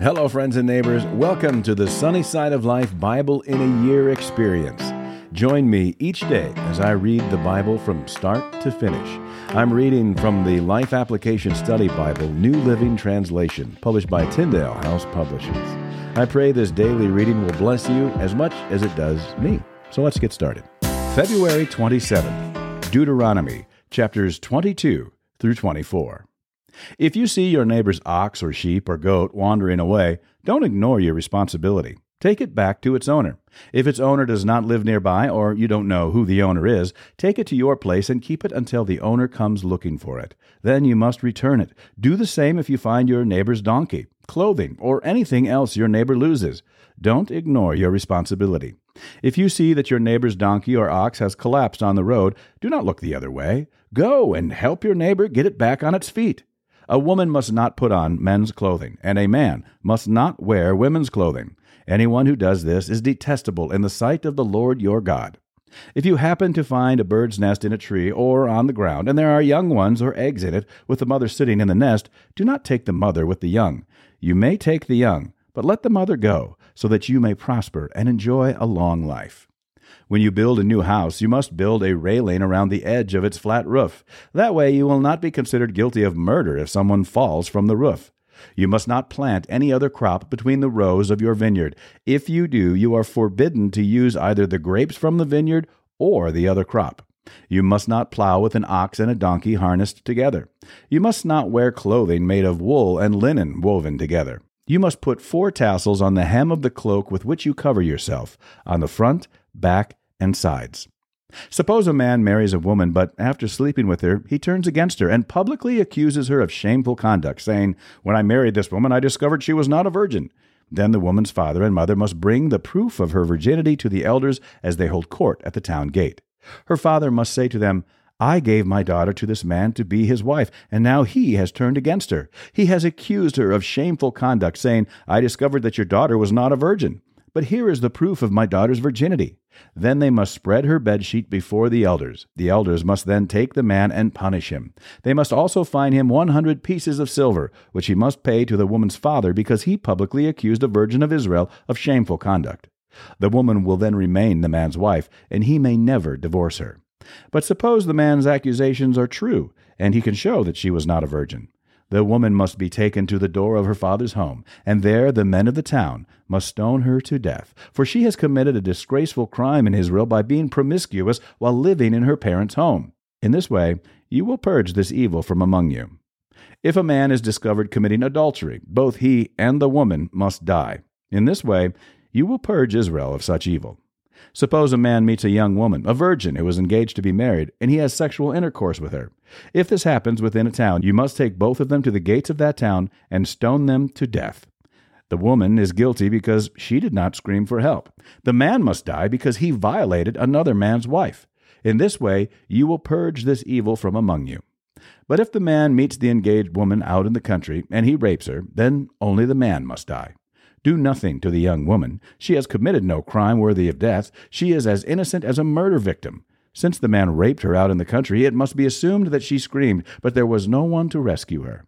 Hello, friends and neighbors. Welcome to the Sunny Side of Life Bible in a Year experience. Join me each day as I read the Bible from start to finish. I'm reading from the Life Application Study Bible, New Living Translation, published by Tyndale House Publishers. I pray this daily reading will bless you as much as it does me. So let's get started. February 27th, Deuteronomy, chapters 22 through 24. If you see your neighbor's ox or sheep or goat wandering away, don't ignore your responsibility. Take it back to its owner. If its owner does not live nearby or you don't know who the owner is, take it to your place and keep it until the owner comes looking for it. Then you must return it. Do the same if you find your neighbor's donkey, clothing, or anything else your neighbor loses. Don't ignore your responsibility. If you see that your neighbor's donkey or ox has collapsed on the road, do not look the other way. Go and help your neighbor get it back on its feet. A woman must not put on men's clothing, and a man must not wear women's clothing. Anyone who does this is detestable in the sight of the Lord your God. If you happen to find a bird's nest in a tree or on the ground, and there are young ones or eggs in it, with the mother sitting in the nest, do not take the mother with the young. You may take the young, but let the mother go, so that you may prosper and enjoy a long life. When you build a new house, you must build a railing around the edge of its flat roof. That way, you will not be considered guilty of murder if someone falls from the roof. You must not plant any other crop between the rows of your vineyard. If you do, you are forbidden to use either the grapes from the vineyard or the other crop. You must not plow with an ox and a donkey harnessed together. You must not wear clothing made of wool and linen woven together. You must put four tassels on the hem of the cloak with which you cover yourself, on the front, back, and sides. Suppose a man marries a woman, but after sleeping with her, he turns against her and publicly accuses her of shameful conduct, saying, When I married this woman, I discovered she was not a virgin. Then the woman's father and mother must bring the proof of her virginity to the elders as they hold court at the town gate. Her father must say to them, I gave my daughter to this man to be his wife, and now he has turned against her. He has accused her of shameful conduct, saying, I discovered that your daughter was not a virgin. But here is the proof of my daughter's virginity. Then they must spread her bedsheet before the elders. The elders must then take the man and punish him. They must also fine him one hundred pieces of silver, which he must pay to the woman's father because he publicly accused a virgin of Israel of shameful conduct. The woman will then remain the man's wife, and he may never divorce her. But suppose the man's accusations are true, and he can show that she was not a virgin the woman must be taken to the door of her father's home, and there the men of the town must stone her to death, for she has committed a disgraceful crime in Israel by being promiscuous while living in her parents' home. In this way, you will purge this evil from among you. If a man is discovered committing adultery, both he and the woman must die. In this way, you will purge Israel of such evil. Suppose a man meets a young woman, a virgin who is engaged to be married, and he has sexual intercourse with her. If this happens within a town, you must take both of them to the gates of that town and stone them to death. The woman is guilty because she did not scream for help. The man must die because he violated another man's wife. In this way, you will purge this evil from among you. But if the man meets the engaged woman out in the country and he rapes her, then only the man must die. Do nothing to the young woman. She has committed no crime worthy of death. She is as innocent as a murder victim. Since the man raped her out in the country, it must be assumed that she screamed, but there was no one to rescue her.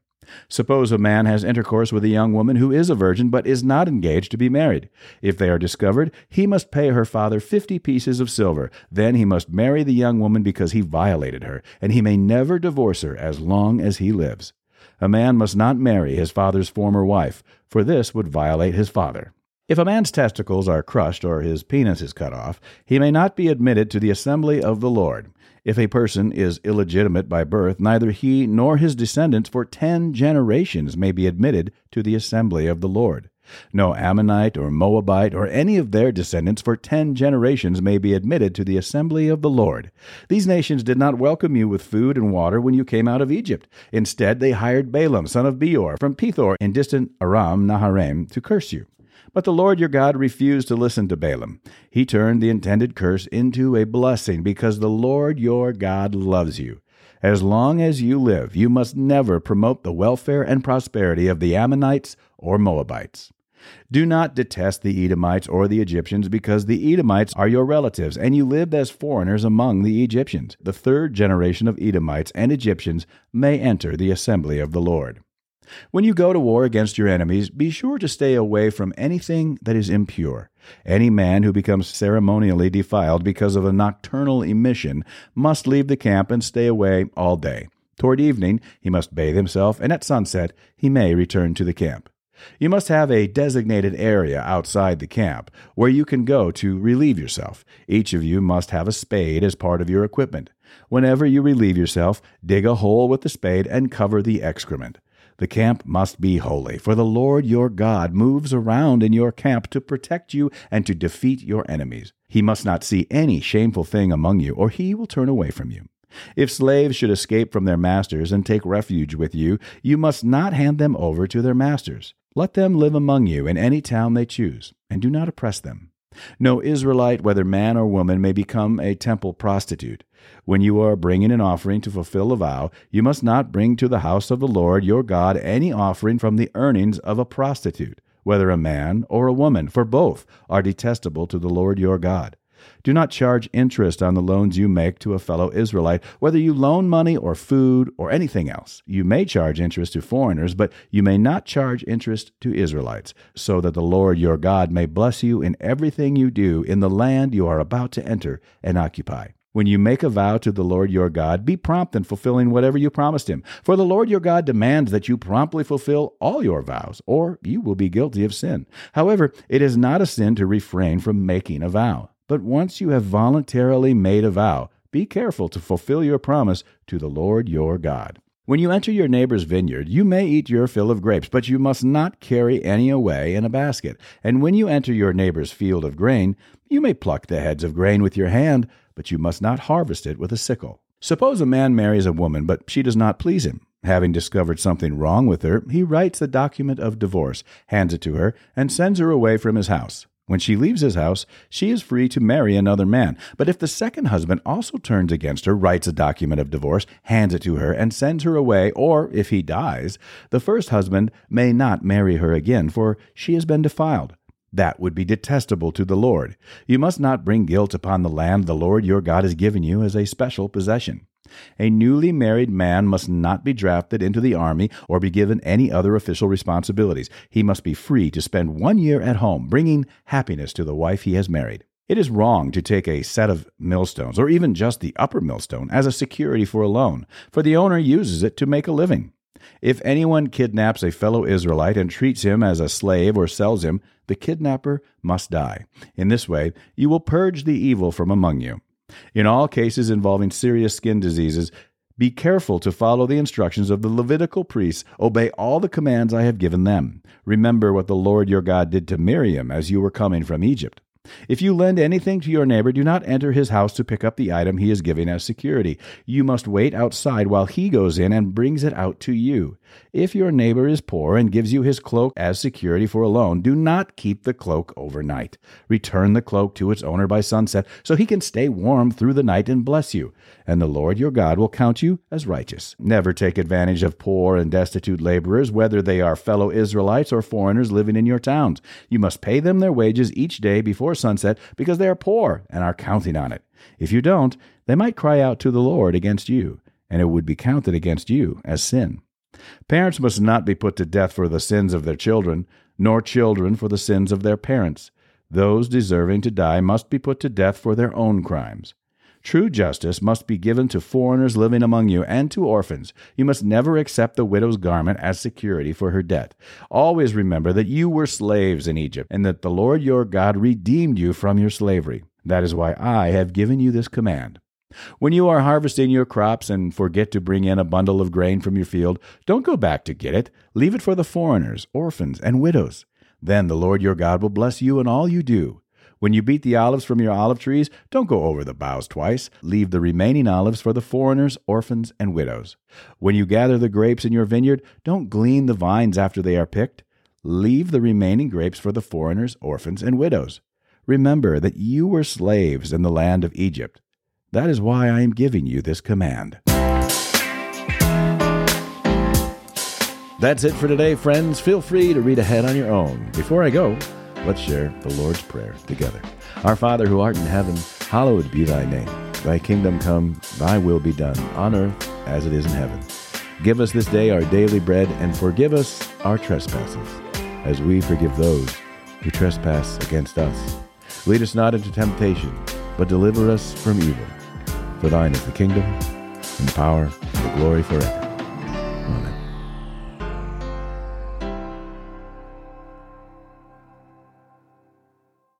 Suppose a man has intercourse with a young woman who is a virgin but is not engaged to be married. If they are discovered, he must pay her father fifty pieces of silver. Then he must marry the young woman because he violated her, and he may never divorce her as long as he lives. A man must not marry his father's former wife, for this would violate his father. If a man's testicles are crushed or his penis is cut off, he may not be admitted to the assembly of the Lord. If a person is illegitimate by birth, neither he nor his descendants for ten generations may be admitted to the assembly of the Lord. No Ammonite or Moabite or any of their descendants for ten generations may be admitted to the assembly of the Lord. These nations did not welcome you with food and water when you came out of Egypt. Instead, they hired Balaam, son of Beor, from Pethor in distant Aram Naharaim, to curse you. But the Lord your God refused to listen to Balaam. He turned the intended curse into a blessing because the Lord your God loves you. As long as you live, you must never promote the welfare and prosperity of the Ammonites or Moabites. Do not detest the Edomites or the Egyptians, because the Edomites are your relatives, and you lived as foreigners among the Egyptians. The third generation of Edomites and Egyptians may enter the assembly of the Lord. When you go to war against your enemies, be sure to stay away from anything that is impure. Any man who becomes ceremonially defiled because of a nocturnal emission must leave the camp and stay away all day. Toward evening, he must bathe himself, and at sunset, he may return to the camp. You must have a designated area outside the camp where you can go to relieve yourself. Each of you must have a spade as part of your equipment. Whenever you relieve yourself, dig a hole with the spade and cover the excrement. The camp must be holy, for the Lord your God moves around in your camp to protect you and to defeat your enemies. He must not see any shameful thing among you, or he will turn away from you. If slaves should escape from their masters and take refuge with you, you must not hand them over to their masters. Let them live among you in any town they choose, and do not oppress them. No Israelite, whether man or woman, may become a temple prostitute. When you are bringing an offering to fulfill a vow, you must not bring to the house of the Lord your God any offering from the earnings of a prostitute, whether a man or a woman, for both are detestable to the Lord your God. Do not charge interest on the loans you make to a fellow Israelite, whether you loan money or food or anything else. You may charge interest to foreigners, but you may not charge interest to Israelites, so that the Lord your God may bless you in everything you do in the land you are about to enter and occupy. When you make a vow to the Lord your God, be prompt in fulfilling whatever you promised him. For the Lord your God demands that you promptly fulfill all your vows, or you will be guilty of sin. However, it is not a sin to refrain from making a vow. But once you have voluntarily made a vow, be careful to fulfill your promise to the Lord your God. When you enter your neighbor's vineyard, you may eat your fill of grapes, but you must not carry any away in a basket. And when you enter your neighbor's field of grain, you may pluck the heads of grain with your hand, but you must not harvest it with a sickle. Suppose a man marries a woman, but she does not please him. Having discovered something wrong with her, he writes the document of divorce, hands it to her, and sends her away from his house. When she leaves his house, she is free to marry another man. But if the second husband also turns against her, writes a document of divorce, hands it to her, and sends her away, or if he dies, the first husband may not marry her again, for she has been defiled. That would be detestable to the Lord. You must not bring guilt upon the land the Lord your God has given you as a special possession. A newly married man must not be drafted into the army or be given any other official responsibilities. He must be free to spend one year at home, bringing happiness to the wife he has married. It is wrong to take a set of millstones, or even just the upper millstone, as a security for a loan, for the owner uses it to make a living. If anyone kidnaps a fellow Israelite and treats him as a slave or sells him, the kidnapper must die. In this way, you will purge the evil from among you. In all cases involving serious skin diseases, be careful to follow the instructions of the Levitical priests. Obey all the commands I have given them. Remember what the Lord your God did to Miriam as you were coming from Egypt. If you lend anything to your neighbor, do not enter his house to pick up the item he is giving as security. You must wait outside while he goes in and brings it out to you. If your neighbor is poor and gives you his cloak as security for a loan, do not keep the cloak overnight. Return the cloak to its owner by sunset so he can stay warm through the night and bless you, and the Lord your God will count you as righteous. Never take advantage of poor and destitute laborers, whether they are fellow Israelites or foreigners living in your towns. You must pay them their wages each day before sunset because they are poor and are counting on it. If you don't, they might cry out to the Lord against you, and it would be counted against you as sin. Parents must not be put to death for the sins of their children, nor children for the sins of their parents. Those deserving to die must be put to death for their own crimes. True justice must be given to foreigners living among you and to orphans. You must never accept the widow's garment as security for her debt. Always remember that you were slaves in Egypt, and that the Lord your God redeemed you from your slavery. That is why I have given you this command. When you are harvesting your crops and forget to bring in a bundle of grain from your field, don't go back to get it. Leave it for the foreigners, orphans, and widows. Then the Lord your God will bless you in all you do. When you beat the olives from your olive trees, don't go over the boughs twice. Leave the remaining olives for the foreigners, orphans, and widows. When you gather the grapes in your vineyard, don't glean the vines after they are picked. Leave the remaining grapes for the foreigners, orphans, and widows. Remember that you were slaves in the land of Egypt. That is why I am giving you this command. That's it for today, friends. Feel free to read ahead on your own. Before I go, let's share the Lord's Prayer together. Our Father who art in heaven, hallowed be thy name. Thy kingdom come, thy will be done, on earth as it is in heaven. Give us this day our daily bread, and forgive us our trespasses, as we forgive those who trespass against us. Lead us not into temptation, but deliver us from evil. For thine is the kingdom, and the power, and the glory forever.